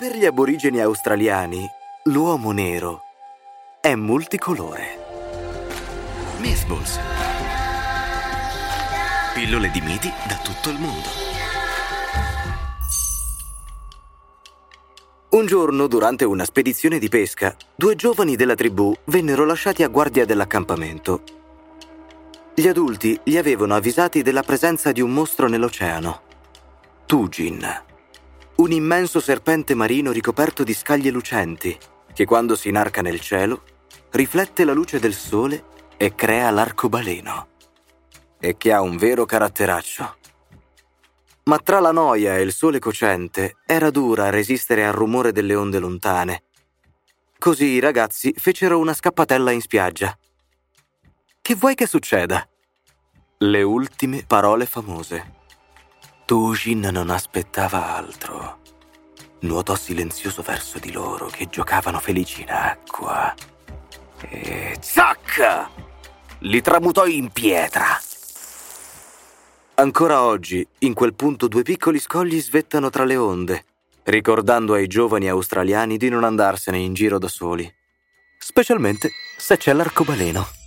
Per gli aborigeni australiani, l'uomo nero è multicolore. Mythballs. Pillole di miti da tutto il mondo. Un giorno, durante una spedizione di pesca, due giovani della tribù vennero lasciati a guardia dell'accampamento. Gli adulti li avevano avvisati della presenza di un mostro nell'oceano. Tugin, un immenso serpente marino ricoperto di scaglie lucenti, che quando si inarca nel cielo, riflette la luce del sole e crea l'arcobaleno. E che ha un vero caratteraccio. Ma tra la noia e il sole cocente era dura resistere al rumore delle onde lontane. Così i ragazzi fecero una scappatella in spiaggia. Che vuoi che succeda? Le ultime parole famose. Tujin non aspettava altro. Nuotò silenzioso verso di loro che giocavano felici in acqua. E zac! Li tramutò in pietra. Ancora oggi, in quel punto due piccoli scogli svettano tra le onde, ricordando ai giovani australiani di non andarsene in giro da soli, specialmente se c'è l'arcobaleno.